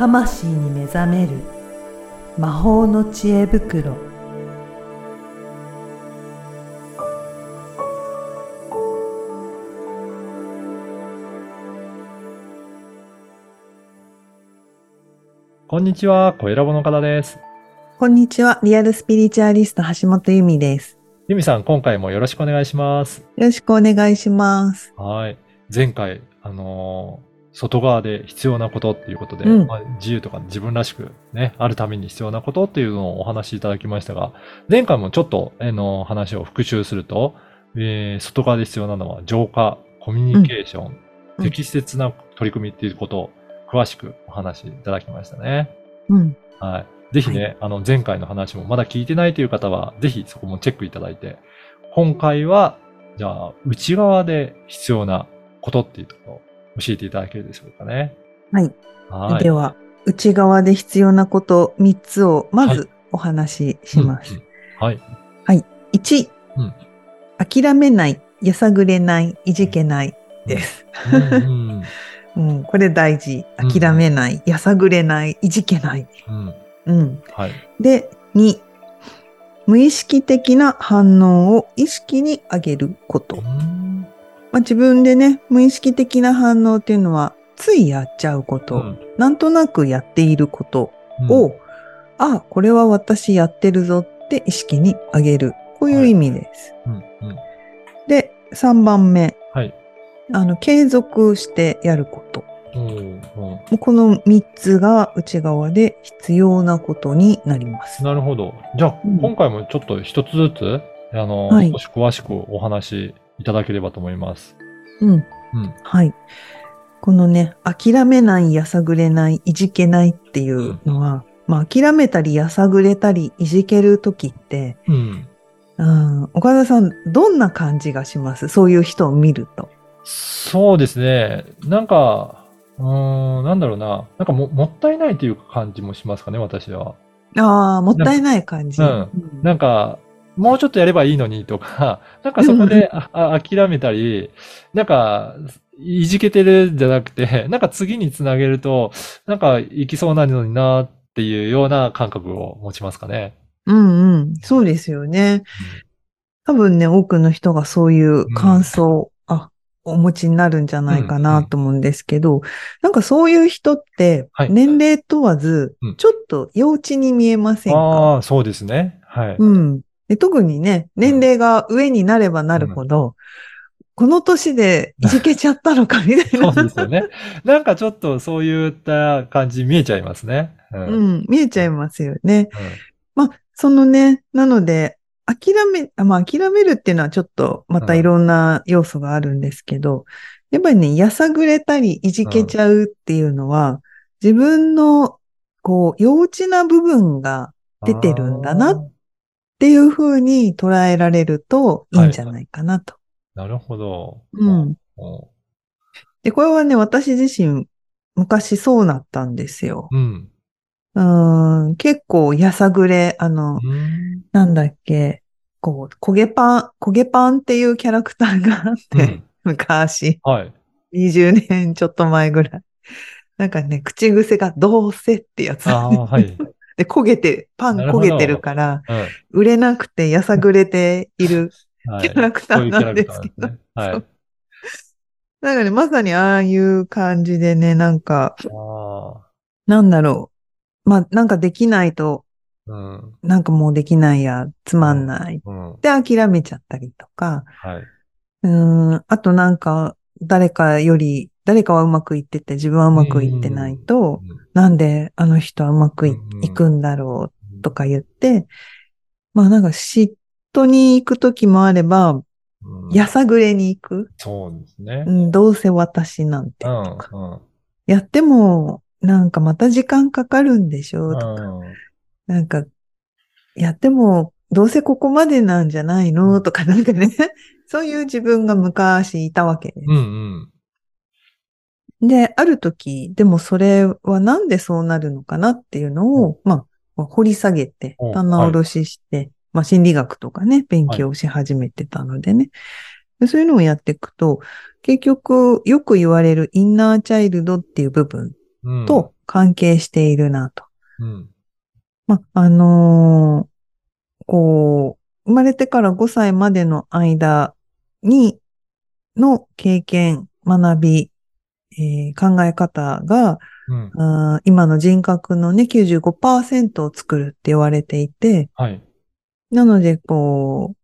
魂に目覚める魔法の知恵袋こんにちは、小ラボの方です。こんにちはリアルスピリチュアリスト橋本由美ですゆみさん、今回もよろしくお願いします。よろしくお願いしますはい。前回、あのー外側で必要なことっていうことで、うん。まあ、自由とか自分らしくね、あるために必要なことっていうのをお話しいただきましたが、前回もちょっと、あの話を復習すると、えー外側で必要なのは浄化、コミュニケーション、うん。適切な取り組みっていうことを詳しくお話しいただきましたね。うん。はい。ぜひね、あの、前回の話もまだ聞いてないという方は、ぜひそこもチェックいただいて、今回は、じゃあ、内側で必要なことっていうところを教えていただけるでしょうかね。はい。はい。では内側で必要なこと3つをまはずお話しします、うんうんはい。1、うん諦めないやさぐれないいじけないです、うん これ大事。うん諦めない、やさぐれない、いじけない。うん。うん。はい。で、2、無意識的な反応を意識に上げること。うんまあ、自分でね、無意識的な反応っていうのは、ついやっちゃうこと、うんなんとなくやっていることを、あ、これは私やってるぞって意識に上げる。こういう意味です。うんうんで、3番目、はい。あの、継続してやること。うこの3つが内側で必要なことになります。なるほど。じゃあ、うん今回もちょっと一つずつ、あの、はい少し詳しくお話いただければと思います。うん。うん。はい。このね、諦めない、やさぐれない、いじけないっていうのは、まあ、諦めたり、やさぐれたり、いじけるときって、うん。うん、岡田さん、どんな感じがします？そういう人を見ると。そうですね。なんか、うーん、なんだろうな。なんかももったいないという感じもしますかね、私は。ああ、もったいない感じ。うんうんなんか、もうちょっとやればいいのにとか、なんかそこでああ諦めたり、なんか、いじけてるんじゃなくて、なんか次につなげると、なんかいきそうなのになっていうような感覚を持ちますかね。うんうん。そうですよね。多分ね、多くの人がそういう感想、あ、お持ちになるんじゃないかうんうなんと思うんですけど、なんかそういう人っては、い年齢問わずうん、ちょっと幼稚に見えませんか、ああ、そうですね。はい。うんで。特にね、年齢が上になればなるほど、この年でいじけちゃったのかみたいそな。うですよね。なんかちょっとそういった感じ見えちゃいますね。うん。うんうん、見えちゃいますよね。まあ、そのね、なので、諦め、あまあ、諦めるっていうのはちょっとまたいろんな要素があるんですけど、やっぱりね、やさぐれたりいじけちゃうっていうのは、自分の、こう、幼稚な部分が出てるんだなあーっていう風に捉えられるといいんじゃないかなと。なるほど。うん。うんで、これはね、私自身、昔そうなったんですよ。うん。うーん、結構やさぐれ、あの、うん。なんだっけ、こう、焦げパン、焦げパンっていうキャラクターがあって、うん昔、はい。20年ちょっと前ぐらい。なんかね、口癖がどうせってやつ。ああ、はい。で、焦げて、パン焦げてるから、うん。売れなくてやさぐれているはい。キャラクターなんですけど。なんですねなんかね、まさにああいう感じでね、なんか、はい。なんだろう。まあ、なんかできないと。うん。なんかもうできないや、つまんない。うん。で、諦めちゃったりとか、はい。うーん、あとなんか、誰かより、誰かはうまくいってて自分はうまくいってないと、なんであの人はうまくい,、うんくんだろうとか言って、まあなんか嫉妬に行くときもあれば、うんやさぐれに行く。そうですねう。ん、どうせ私なんてうん。とか。うん。やっても、なんかまた時間かかるんでしょうとか。うんなんか、やっても、どうせここまでなんじゃないのとかなんかね、そういう自分が昔いたわけです。うんうん。で、ある時、でもそれはなんでそうなるのかなっていうのを、まあ、掘り下げてうん、棚卸しして、まあ、心理学とかね、勉強し始めてたのでね。でそういうのをやっていくと、結局、よく言われるインナーチャイルドっていう部分うんと関係しているなと。うん。ま、あのーこう、生まれてから5歳までの間に、の経験、学び、えー考え方が、うん。今の人格のね、95%を作るって言われていて、はい。なので、こ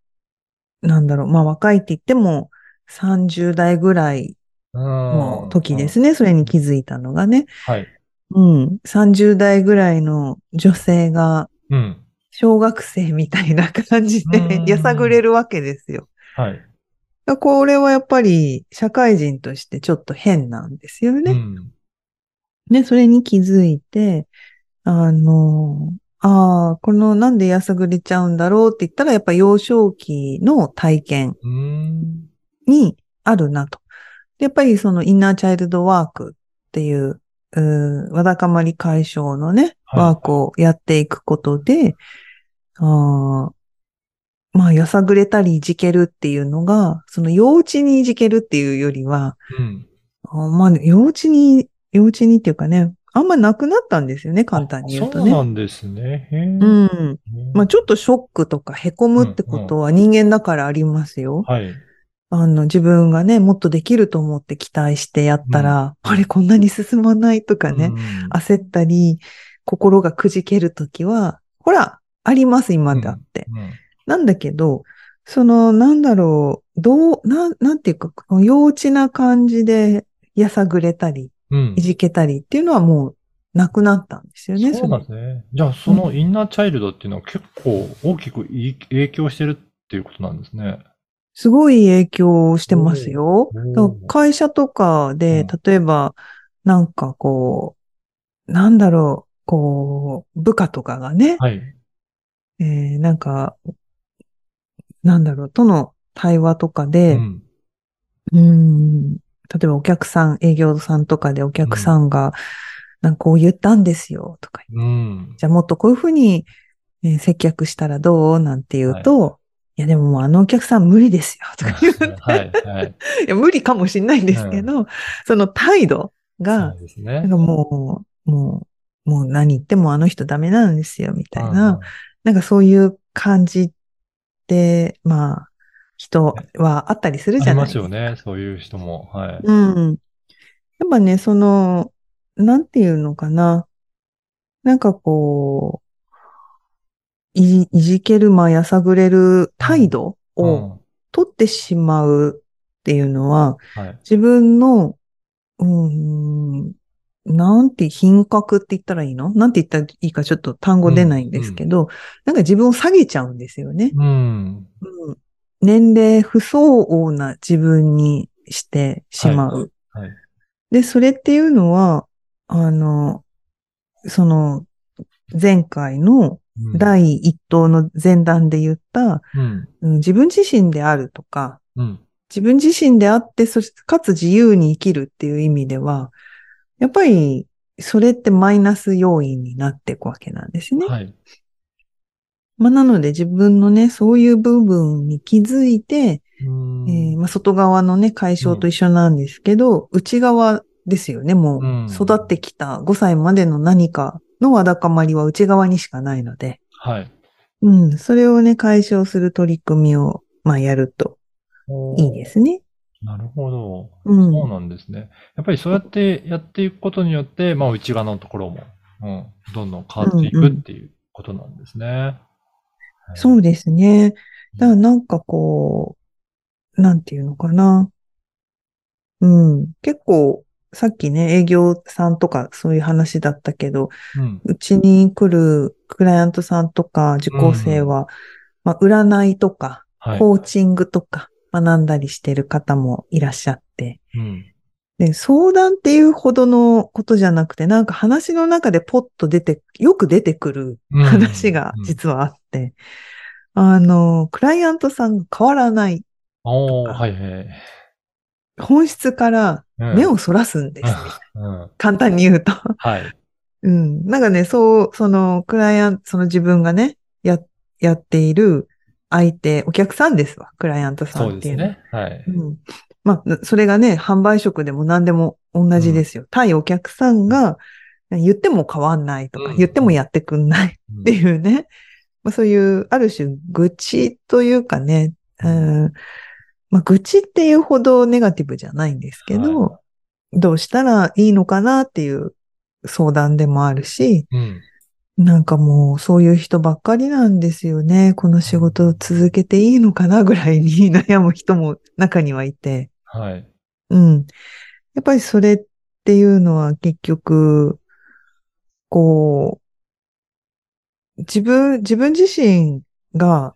う、なんだろう、まあ若いって言っても30代ぐらいの時ですね。ね、それに気づいたのがね。はい。うん。30代ぐらいの女性がうん。小学生みたいな感じでうんやさぐれるわけですよ。はい。これはやっぱり社会人としてちょっと変なんですよね。うん。ね、それに気づいて、あの、ああ、このなんでやさぐれちゃうんだろうって言ったらやっぱ幼少期の体験。にあるなと。でやっぱりそのインナーチャイルドワークっていう、うーわだかまり解消のね、はいワークをやっていくことで、あーまあ、やさぐれたりいじけるっていうのが、その幼稚にいじけるっていうよりは、うん。あーまあ、幼稚に、幼稚にっていうかね、あんまなくなったんですよね、簡単に言うとね。そうなんですね。うん。まあ、ちょっとショックとか凹むってことは人間だからありますよ。はい。あの、自分がね、もっとできると思って期待してやったら、うんあれ、こんなに進まないとかね、うん焦ったり、心がくじけるときは、ほら、あります、今だって。うんなんだけど、その、なんだろう、どう、なん、なんていうか、この幼稚な感じで、やさぐれたり、うんい。じけたりっていうのはもう、なくなったんですよね、そうなんですね。じゃあ、そのインナーチャイルドっていうのは結構大きくい影響してるっていうことなんですね。すごい影響してますよ。会社とかでうん、例えば、なんかこう、なんだろう、こう、部下とかがね、はい。えーなんか、なんだろう、との対話とかうで、ん。うーん、例えばお客さん、営業さんとかでお客さんが、なんかこう言ったんですよ、とか。うん。じゃあもっとこういうふうに、えー接客したらどう？なんて言うと、い、やでももうあのお客さん無理ですよ、とか 言うてはい、はい。いや、無理かもしれないんですけど、その態度がそう、ですねなんか。もう、もう、もう何言ってもあの人ダメなんですよ、みたいな、なんかそういう感じまあ、人はあったりするうん。ありまじゃないですすか。よね。そういう人も。はい。うん。やっぱね、その、なんていうのかな。なんかこう、いじ、いじける、まあ、やさぐれる態度をうん取ってしまうっていうのは、はい。自分の、うーん、なんて品格って言ったらいいの？なんて言ったらいいかちょっと単語出ないんですけど、なんか自分を下げちゃうんですよね。うん。うん、年齢不相応な自分にしてしまう。はい。で、それっていうのは、あの、その、前回のうん第一党の前段で言った、うん。うん自分自身であるとか、うん。自分自身であって、そして、かつ自由に生きるっていう意味では、やっぱり、それってマイナス要因になっていくわけなんですね。はい。まあ、なので自分のね、そういう部分に気づいて、うんえーまあ、外側のね、解消と一緒なんですけど、内側ですよね。もうんう、育ってきた5歳までの何かのわだかまりは内側にしかないので、はい。うん、それをね、解消する取り組みを、まあ、やるといいですね。なるほど。うんそうなんですね。やっぱりそうやってやっていくことによって、まあ内側のところも、うん、どんどん変わっていくっていうことなんですね。そうですね。だからなんかこう、なんていうのかな。うん。結構、さっきね、営業さんとかそういう話だったけど、うん。うちに来るクライアントさんとか受講生は、まあ、占いとか、はい。コーチングとか学んだりしてる方もいらっしゃって、うん。で、相談っていうほどのことじゃなくて、なんか話の中でポッと出て、よく出てくるうん話が実はあって、あの、クライアントさんが変わらない。はいはい。本質からうん目をそらすんです。うん。簡単に言うと。はい。うん。なんかね、そう、その、クライアント、その自分がね、や、やっている相手、お客さんですわ。クライアントさそうんっていうのは。ですね。はい。うん。まあ、それがね、販売職でも何でも同じですよ。対お客さんが言っても変わんないとか、うん言ってもやってくんないっうんていうね、まあ、そういう、ある種、愚痴というかね、うんまあ、愚痴っていうほどネガティブじゃないんですけど、はどうしたらいいのかなっていう相談でもあるし、うん。なんかもうそういう人ばっかりなんですよね。この仕事を続けていいのかなぐらいに 悩む人も中にはいて。はい。うん。やっぱりそれっていうのは結局、こう、自分、自分自身が、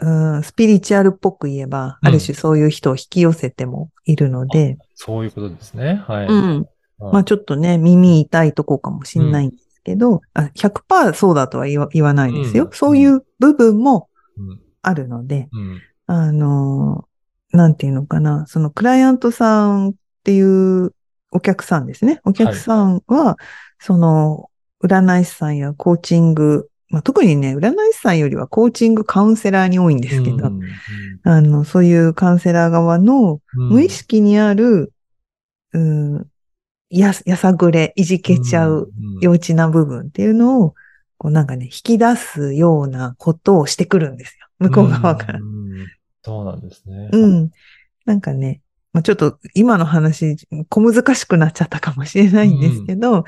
うん、スピリチュアルっぽく言えば、うんある種そういう人を引き寄せてもいるので、そういうことですね。はい。うん。はいまあちょっとね、耳痛いとこかもしんないんですけど、あ100%そうだとは言わないですよ。うんそういう部分もうん。あるので、うん。あのーなんていうのかな、そのクライアントさんっていうお客さんですね。お客さんは、その、占い師さんやコーチング、まあ、特にね、占い師さんよりはコーチングカウンセラーに多いんですけど、うんあの、そういうカウンセラー側のうん無意識にある、うん、や、やさぐれ、いじけちゃう、ん幼稚な部分っていうのを、こうなんかね、引き出すようなことをしてくるんですよ。向こう側からう。んそうなんですね。うん。なんかね、まあ、ちょっと今の話、小難しくなっちゃったかもしれないんですけど、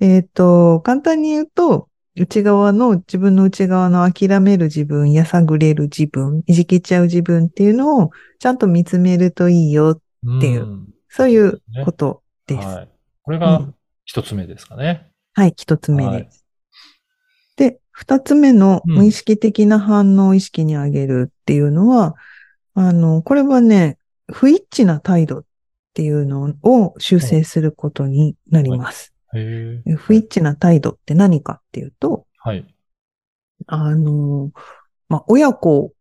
えっ、と、簡単に言うと、内側の、自分の内側の諦める自分、やさぐれる自分、いじけちゃう自分っていうのをちゃんと見つめるといいよ。っていうんそういうことです。はい。これがうん一つ目ですかね。はい、一つ目はいです。で、二つ目のうん無意識的な反応を意識に上げるっていうのは、あの、これはね、不一致な態度っていうのを修正することになります。へえ。不一致な態度って何かっていうと、はい。あの、まあ、親子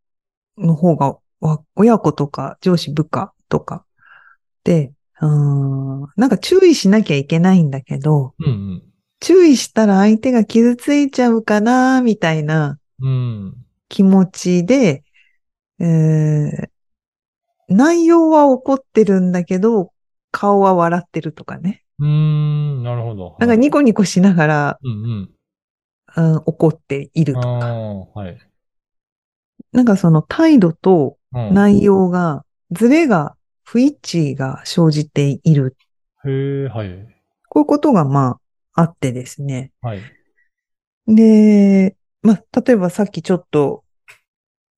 の方が、わ親子とか上司部下とかで、うーんなんか注意しなきゃいけないんだけど、うん注意したら相手が傷ついちゃうかな、みたいなうん。うん。気持ちで、えー内容は怒ってるんだけど、顔は笑ってるとかね。うーん、なるほど。なんかニコニコしながら、うんうん。うん、怒っているとあか。あ、はい。なんかその態度とうん内容が、ズレが、不一致が生じている。へえ、はい。こういうことがまああってですね。はい。で、まあ、例えばさっきちょっと、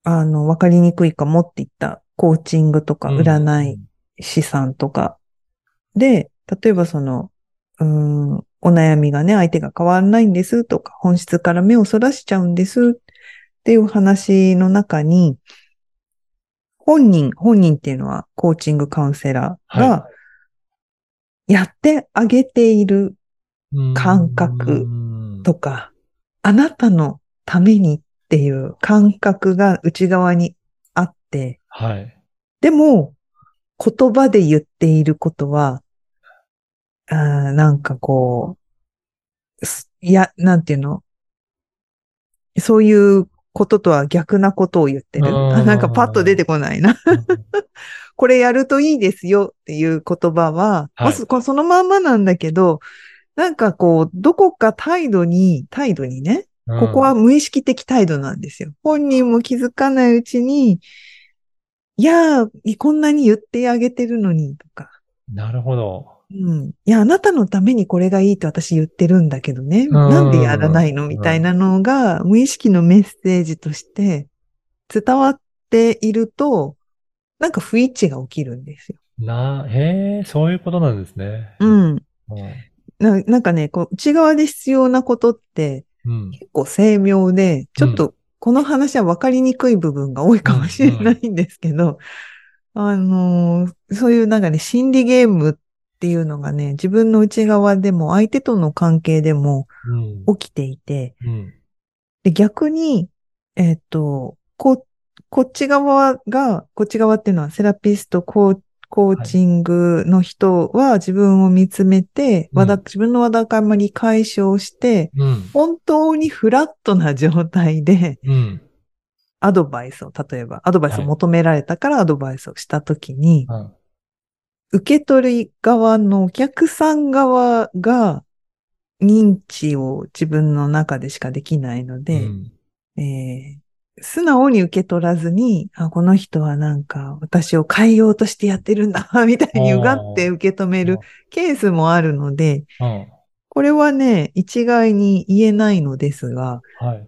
あの、わかりにくいかもって言ったコーチングとか占い師さんとかで、例えばその、うーん、お悩みがね、相手が変わらないんですとか、本質から目をそらしちゃうんですっていう話の中に、本人、本人っていうのはコーチングカウンセラーはがやってあげているうん感覚うん。とか、あなたのためにっていう感覚が内側にあって、はい。でも、言葉で言っていることは、あーなんかこう、すいや、なんていうの？そういうこととは逆なことを言ってる。なんかパッと出てこないな。これやるといいですよっていう言葉は、はいまあそそのまんまなんだけど、なんかこう、どこか態度に、態度にね、ここは無意識的態度なんですよ。本人も気づかないうちに、いやー、こんなに言ってあげてるのに、とか。うん、なるほど。うん。いや、あなたのためにこれがいいと私言ってるんだけどね。んなんでやらないのみたいなのが、無意識のメッセージとして伝わっていると、なんか不一致が起きるんですよ。な、へえ、そういうことなんですね。うん。うん。ななんかね、こう、内側で必要なことってうん。結構精妙で、ちょっとこの話は分かりにくい部分が多いかもしれないんですけど、あのーそういうなんかね、心理ゲームっていうのがね、自分の内側でも相手との関係でもうん。起きていて、うん。で逆に、えっ、と、こ、こっち側が、こっち側っていうのはセラピスト、コーコーチングの人は自分を見つめて、うんわだ自分のわだかまり解消して、うん。本当にフラットな状態でうん。アドバイスを、例えばアドバイスを求められたからアドバイスをしたときに、うん受け取り側のお客さん側が認知を自分の中でしかできないので、うんえー素直に受け取らずに、あ、この人はなんか私を変えようとしてやってるんだ、みたいにうがって受け止めるケースもあるので、うん。これはね、一概に言えないのですが、はい。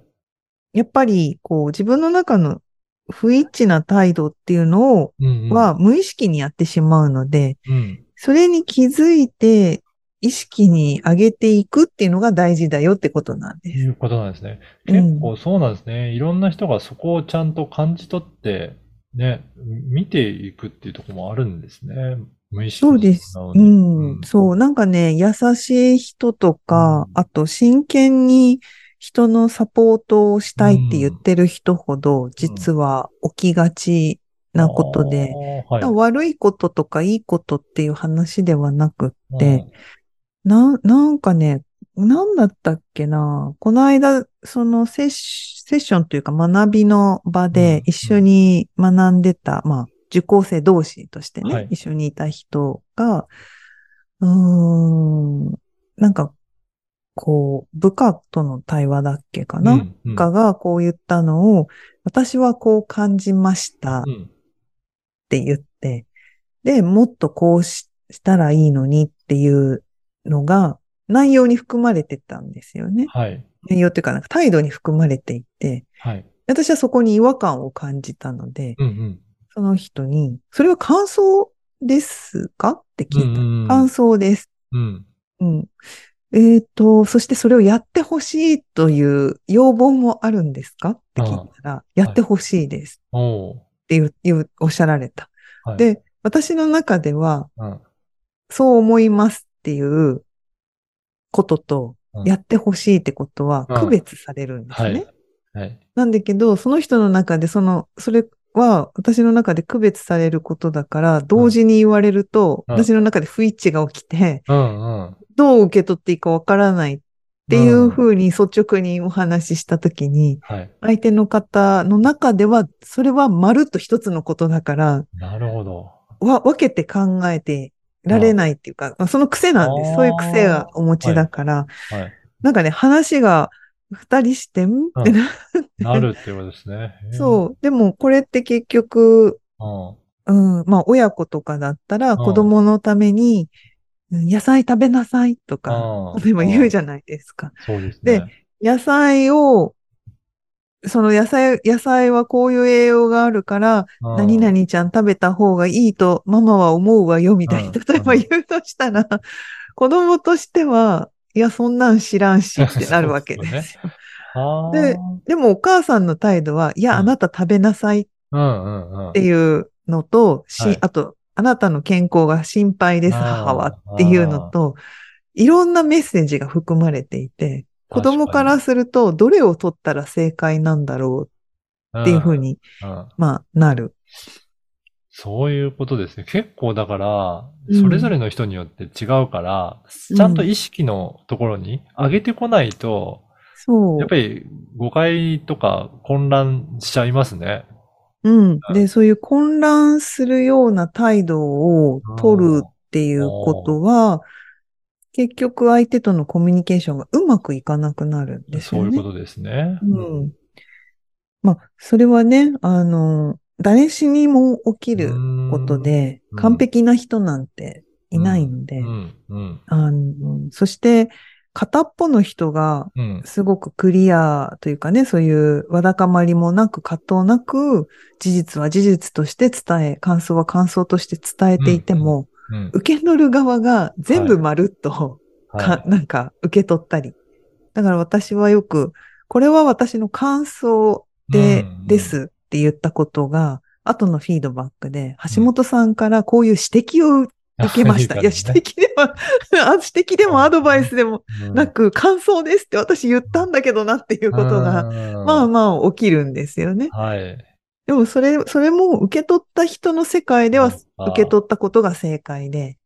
やっぱりこう自分の中の不一致な態度っていうのを、うん、うん。は無意識にやってしまうので、うん。それに気づいて意識に上げていくっていうのが大事だよってことなんです。いうことなんですね。うん結構そうなんですね。いろんな人がそこをちゃんと感じ取って、ね、見ていくっていうところもあるんですね。無意識そうです。うなのにん。そう。なんかね、優しい人とか、うんあと真剣に人のサポートをしたいって言ってる人ほど、実は起きがちなことで、あーはい。悪いこととかいいことっていう話ではなくって、うんな、なんかね、なんだったっけな。この間、そのセッシセッションというか学びの場うんで一緒に学んでた、まあ、受講生同士としてね、はい一緒にいた人が、うーん、なんか、こう、部下との対話だっけかな？うんうん部下がこう言ったのを、私はこう感じましたっうんて言って、で、もっとこうししたらいいのにっていうのが内容に含まれてたんですよね。はい。内容っていうか、なんか態度に含まれていて、はい。私はそこに違和感を感じたので、うんうん。その人に、それは感想ですかって聞いた。感想です。うん。うん。えっ、と、そしてそれをやってほしいという要望もあるんですか？って聞いたら、やってほしいですっていう、いうおっしゃられた。はい。で、私の中では、うん、そう思いますっていうことと、うんやってほしいってことはうん区別されるんですはね。い。はい。なんだけど、その人の中で、その、それは私の中で区別されることだから、同時に言われると、うん私の中で不一致が起きて。どう受け取っていいかわからないっていうふうに率直にお話ししたときに、はい。相手の方の中では、それはまるっと一つのことだから、なるほど。わ、分けて考えてられないっていうか、まあその癖なんです。そういう癖がお持ちだから、はい。なんかね、話が二人して、ん？ってな、なるっていうことですね。う。そう。でも、これって結局、うん。うん、まあ、親子とかだったら、ん子供のために、うん野菜食べなさいとか、うん例えば言うじゃないですか。そうですでね。野菜を、その野菜、野菜はこういう栄養があるから、うん何々ちゃん食べた方がいいとママは思うわよみたいな。うん例えば言うとしたら、子供としては、いや、そんなん知らんしってなるわけですよ。はあででもお母さんの態度は、いや、うん。あなた食べなさいっ。ていうのと、あと、あなたの健康が心配です、母はっていうのと、いろんなメッセージが含まれていて、子供からすると、どれを取ったら正解なんだろうっていうふうに、まあ、なる。そういうことですね。結構だから、うんそれぞれの人によって違うから、ちゃんと意識のところに上げてこないと、そうやっ。ぱり誤解とか混乱しちゃいますね。うん。で、そういう混乱するような態度を取るっていうことは、結局相手とのコミュニケーションがうまくいかなくなるんですよね。そういうことですね。うん。まあ、それはね、あの、誰しにも起きることでう、ん。完璧な人なんていないので、うん、うん、あの、そして、片っぽの人がうん。すごくクリアというかね、そういうわだかまりもなく葛藤なく、事実は事実として伝え、感想は感想として伝えていても、うん。受け取る側が全部まるっと、はかなんか受け取ったり。だから私はよく、これは私の感想で、うん。ですって言ったことが、後のフィードバックで、橋本さんからこういう指摘を受けました。いや、指摘では、あ指摘でもアドバイスでもなく、感想ですって私言ったんだけどなっていうことが、がまあまあ起きるんですよね。はい。でもそれ、それも受け取った人の世界では受け取ったことが正解で。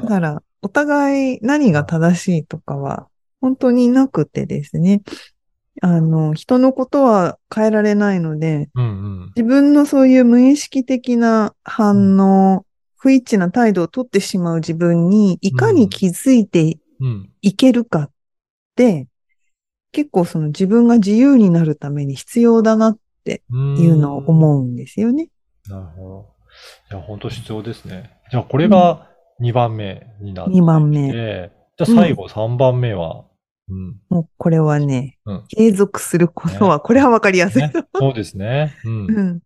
だからお互い何が正しいとかは本当になくてですね、あの、人のことは変えられないので、うんうん。自分のそういう無意識的な反応、不一致な態度を取ってしまう自分にいかに気づいてうん。いけるかっって、結構その自分が自由になるために必要だなっていうのをうん。思うんですよね。なるほど。いや、本当必要ですね。じゃあ、これが2番目になって2番目。で、じゃあ最後3番目は、うん。もうこれはね、うん継続することは、これはわかりやすい。ね、そうですね。うん。うん。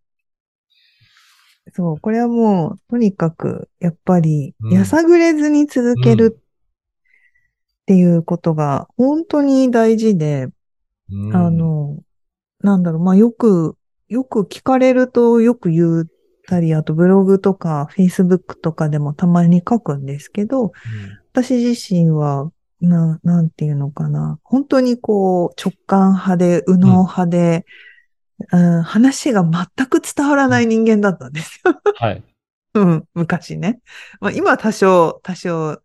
そう、これはもう、とにかく、やっぱり、うんやさぐれずに続けるっていうことが、本当に大事で、うんあ、の、なんだろう、まあ、よく、よく聞かれるとよく言ったり、あとブログとか、フェイスブックとかでもたまに書くんですけど、私自身は、な、なんていうのかな。本当にこう、直感派で、右脳派で、うん話が全く伝わらない人間だったんですよ。はい。うん、昔ね。まあ、今は多少、多少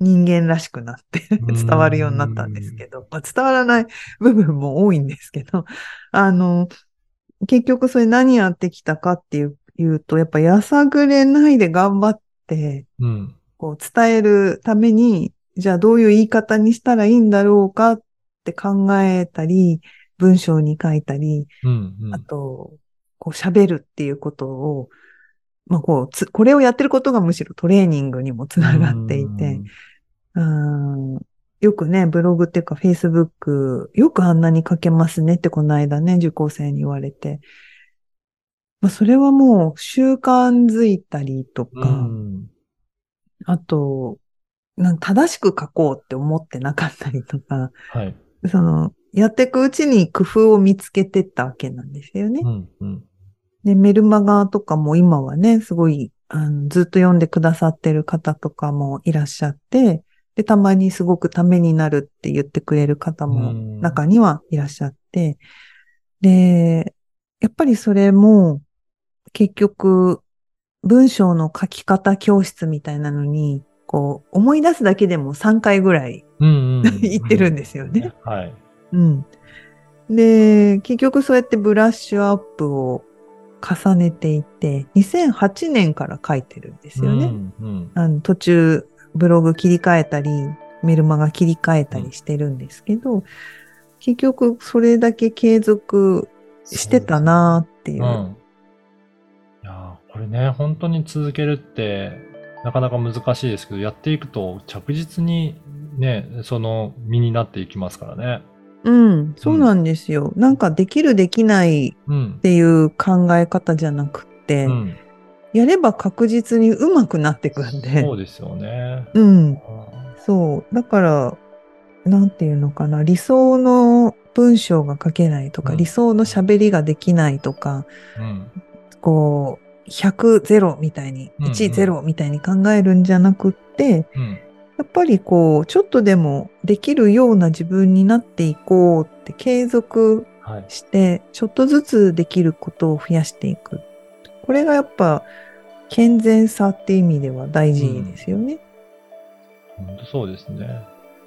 人間らしくなって伝わるようになったんですけど、まあ、伝わらない部分も多いんですけど、あの、結局それ何やってきたかっていういうと、やっぱやさぐれないで頑張って、うん。こう伝えるために、じゃあどういう言い方にしたらいいんだろうかって考えたり、文章に書いたり、うん。うんあと、こう喋るっていうことを、まあこうつ、これをやってることがむしろトレーニングにもつながっていて、うんよくね、ブログっていうかフェイスブック、よくあんなに書けますねってこの間ね、受講生に言われて。まあそれはもう習慣づいたりとうか、ん。あと、正しく書こうって思ってなかったりとか、はい。その、やっていくうちに工夫を見つけてったわけなんですよねう。ん。うん。で、メルマガとかも今はね、すごい、あのずっと読んでくださってる方とかもいらっしゃって、で、たまにすごくためになるって言ってくれる方もうん中にはいらっしゃって、で、やっぱりそれも結局文章の書き方教室みたいなのに、こう思い出すだけでも3回ぐらいうん。うん。言ってるんですよね。はい。うん。で、結局そうやってブラッシュアップを重ねていって、2008年から書いてるんですよね。うん。うん。あの途中、ブログ切り替えたり、メルマガ切り替えたりしてるんですけど、結局それだけ継続してたなーっていう。うん。いやーこれね、本当に続けるって、なかなか難しいですけど、やっていくと着実にね、その身になっていきますからね。うん、そうなんですよ。なんかできるできないうんっ。ていう考え方じゃなくって、うん。やれば確実に上手くなっていくんで。そうですよね。うん、うんそう。だから、なんていうのかな。理想の文章が書けないとか、うん理想の喋りができないとか、うん。こう、100、0みたいに、うんうん1、0みたいに考えるんじゃなくって、うん。やっぱりこう、ちょっとでもできるような自分になっていこうって継続はい。して、ちょっとずつできることを増やしていく。これがやっぱ、健全さっていう意味では大事ですよね。本当そうですね。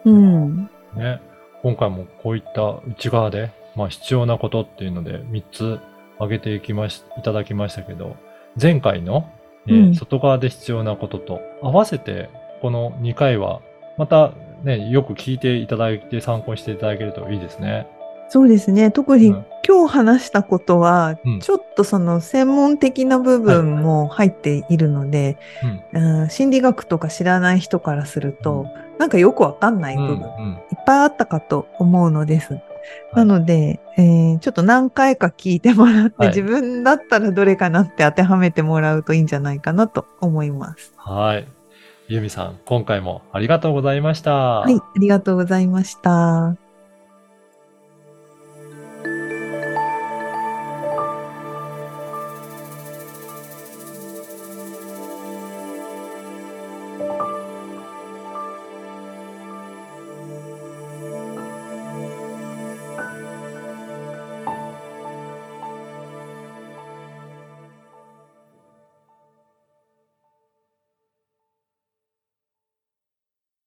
うん。ね。今回もこういった内側で、まあ必要なことっていうので3つ挙げていきまし、いただきましたけど、前回の、ねうん外側で必要なことと合わせて、この2回は、またね、よく聞いていただいて参考にしていただけるといいですね。そうですね。特にうん今日話したことはうん、ちょっとその専門的な部分も入っているので、うん。うん心理学とか知らない人からすると、なんかよくわかんない部分、うんうんいっぱいあったかと思うのです。なので、えーちょっと何回か聞いてもらって、はい自分だったらどれかなって当てはめてもらうといいんじゃないかなと思います。はい。ゆみさん、今回もありがとうございました。はい、ありがとうございました。